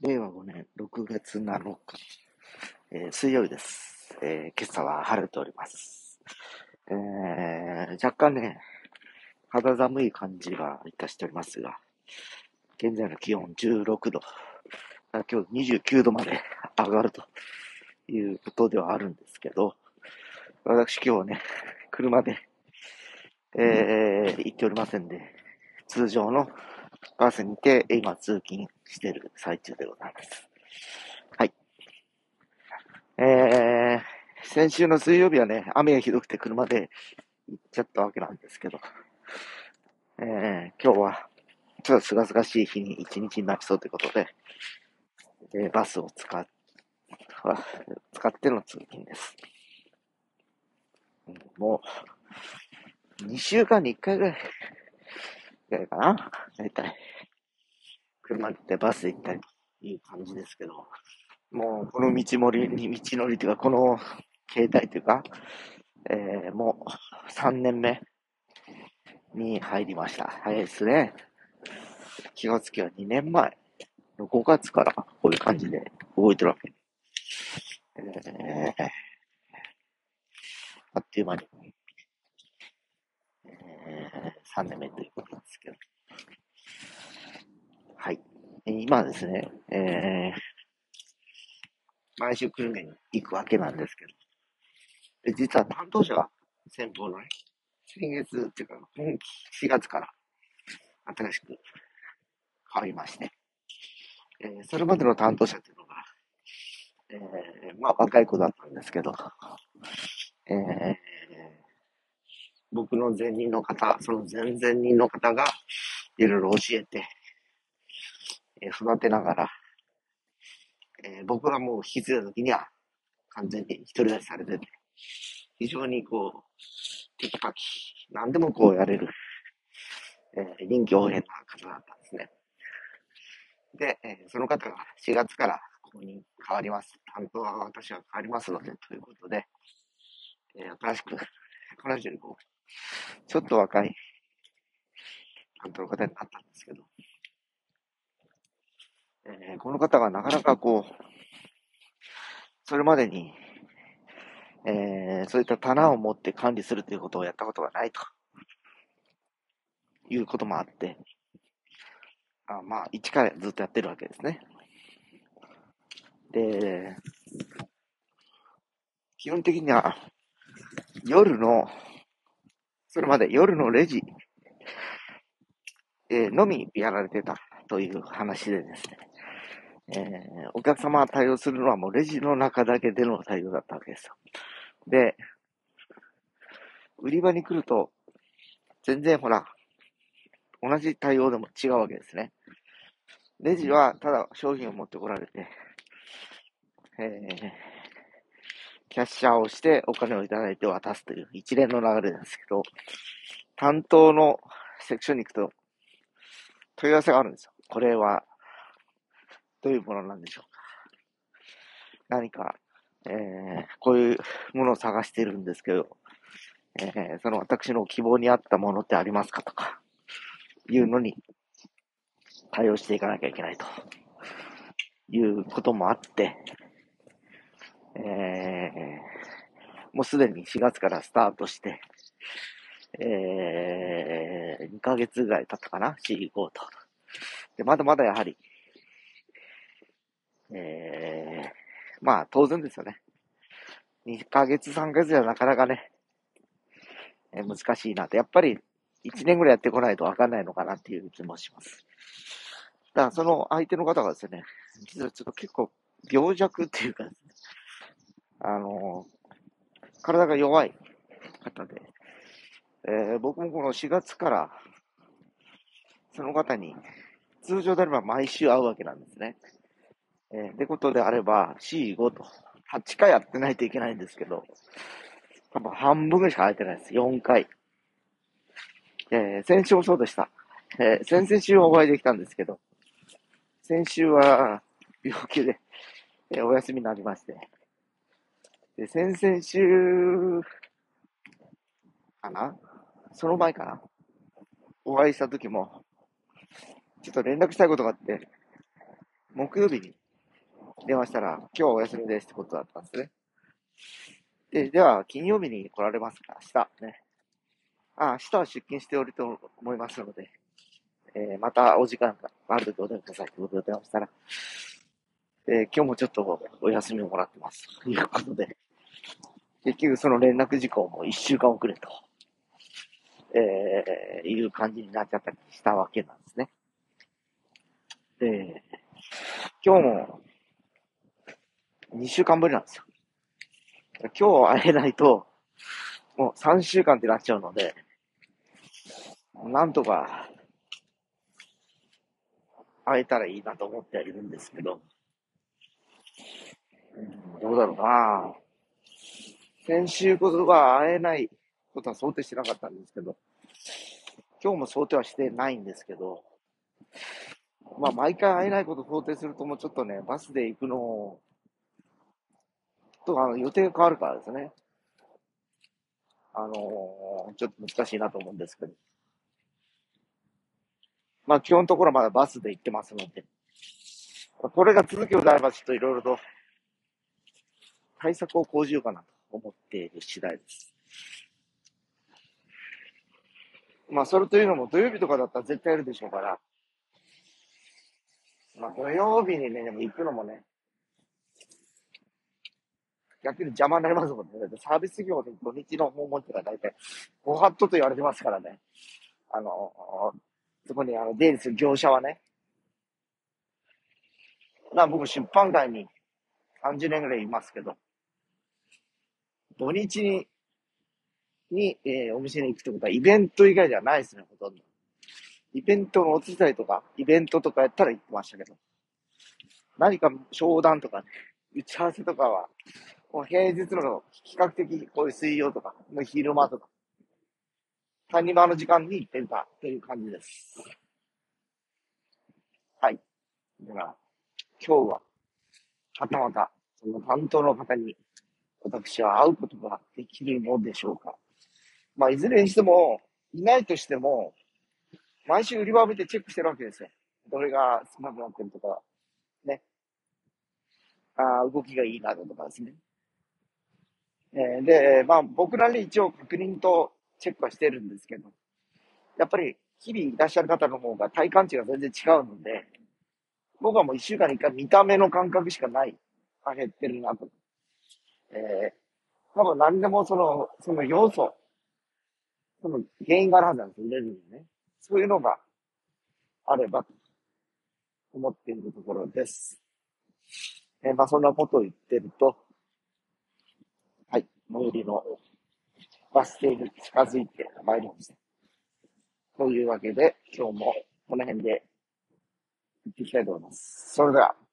令和5年6月7日、えー、水曜日です。えー、今朝は晴れております。えー、若干ね、肌寒い感じがいたしておりますが、現在の気温16度、今日29度まで上がるということではあるんですけど、私今日はね、車で、えー、行っておりませんで、通常のバスにて、今通勤してる最中でございます。はい。えー、先週の水曜日はね、雨がひどくて車で行っちゃったわけなんですけど、えー、今日は、ちょっとすがすがしい日に一日になりそうということで、えー、バスを使っ、使っての通勤です。もう、2週間に1回ぐらいぐらいかな？大体。車でバスで行ったりという感じですけど、もうこの道のりに、道のりというか、この携帯というか、えー、もう3年目に入りました。早いですね。気がつきは2年前の5月からこういう感じで動いてるわけ。えー、あっという間に、えー、3年目ということなんですけど。はい。今ですね、えー、毎週訓練に行くわけなんですけど、実は担当者が先方のね、先月っていうか、今期4月から新しく変わりまして、えー、それまでの担当者っていうのが、えー、まあ若い子だったんですけど、えー、僕の前任の方、その前々任の方がいろいろ教えて、え、育てながら、え、僕がもう引き継いだ時には完全に一人立ちされてて、非常にこう、テキパキ、何でもこうやれる、えー、臨機応変な方だったんですね。で、え、その方が4月からここに変わります。担当は私は変わりますので、ということで、え、新しく、彼女にこう、ちょっと若い担当の方になったんですけど、えー、この方がなかなかこう、それまでに、えー、そういった棚を持って管理するということをやったことがないということもあって、あまあ、一からずっとやってるわけですね。で、基本的には、夜の、それまで夜のレジ、えー、のみやられてたという話でですね。えー、お客様が対応するのはもうレジの中だけでの対応だったわけですよ。で、売り場に来ると、全然ほら、同じ対応でも違うわけですね。レジはただ商品を持ってこられて、えー、キャッシャーをしてお金をいただいて渡すという一連の流れなんですけど、担当のセクションに行くと問い合わせがあるんですよ。これはどういうものなんでしょうか。何か、えー、こういうものを探してるんですけど、えー、その私の希望に合ったものってありますかとか、いうのに対応していかなきゃいけないということもあって、えー、もうすでに4月からスタートして、えー、2ヶ月ぐらい経ったかな ?4、5と。で、まだまだやはり、えー、まあ当然ですよね。2ヶ月、3ヶ月じゃなかなかね、えー、難しいなと。やっぱり1年ぐらいやってこないとわかんないのかなっていう気もします。だからその相手の方がですね、実はちょっと結構病弱っていうかね、あのー、体が弱い方で、えー、僕もこの4月から、その方に、通常であれば毎週会うわけなんですね。えー、ってことであれば、C5 と、8回やってないといけないんですけど、多分半分ぐらいしか空いてないです。4回。えー、先週もそうでした。えー、先々週はお会いできたんですけど、先週は病気で、えー、お休みになりまして、で、先々週かな？その前かな？お会いした時も、ちょっと連絡したいことがあって、木曜日に電話したら、今日はお休みですってことだったんですね。で、では、金曜日に来られますか？明日ね。あ、明日は出勤しておると思いますので、えー、またお時間があるときお電話くださいということで電話したら、えー、今日もちょっとお休みをもらってます。ということで、結局その連絡事項も一週間遅れと、えー、いう感じになっちゃったりしたわけなんですね。で、今日も2週間ぶりなんですよ。今日会えないと、もう3週間ってなっちゃうので、なんとか会えたらいいなと思ってはいるんですけど、どうだろうな先週こそは会えないことは想定してなかったんですけど、今日も想定はしてないんですけど、まあ毎回会えないことを想定するともうちょっとね、バスで行くのをとあの予定が変わるからですね。あのー、ちょっと難しいなと思うんですけど。まあ基本のところまだバスで行ってますので、これが続きをであればちょっといろいろと対策を講じようかなと思っている次第です。まあそれというのも土曜日とかだったら絶対やるでしょうから、まあ土曜日にね、でも行くのもね、逆に邪魔になりますもんね。サービス業で土日の訪問っていうのは大体、ご法度と言われてますからね。あの、そこにあの出入りする業者はね。な僕出版界に30年ぐらいいますけど、土日に、に、えー、お店に行くってことはイベント以外ではないですね、ほとんど。イベントのお手伝いとか、イベントとかやったら行ってましたけど、何か商談とかね、打ち合わせとかは、平日の比較的こういう水曜とか、の昼間とか、谷間の時間に行ってるかという感じです。はい。だから、今日は、はたまた、その担当の方に、私は会うことができるのでしょうか。まあ、いずれにしても、いないとしても、毎週売り場を見てチェックしてるわけですよ。どれが少なくなってるとか、ね。ああ動きがいいなとかですね。えー、で、まあ僕らに一応確認とチェックはしてるんですけど、やっぱり日々いらっしゃる方の方が体感値が全然違うので、僕はもう一週間に一回見た目の感覚しかない。あ、減ってるなと。えー、多分何でもその、その要素、その原因があるはずなんですよ、売れるにね。そういうのがあればと思っているところです。えー、まあそんなことを言ってると、最寄りのバス停に近づいてまいりました。というわけで、今日もこの辺で行っていきたいと思います。それでは。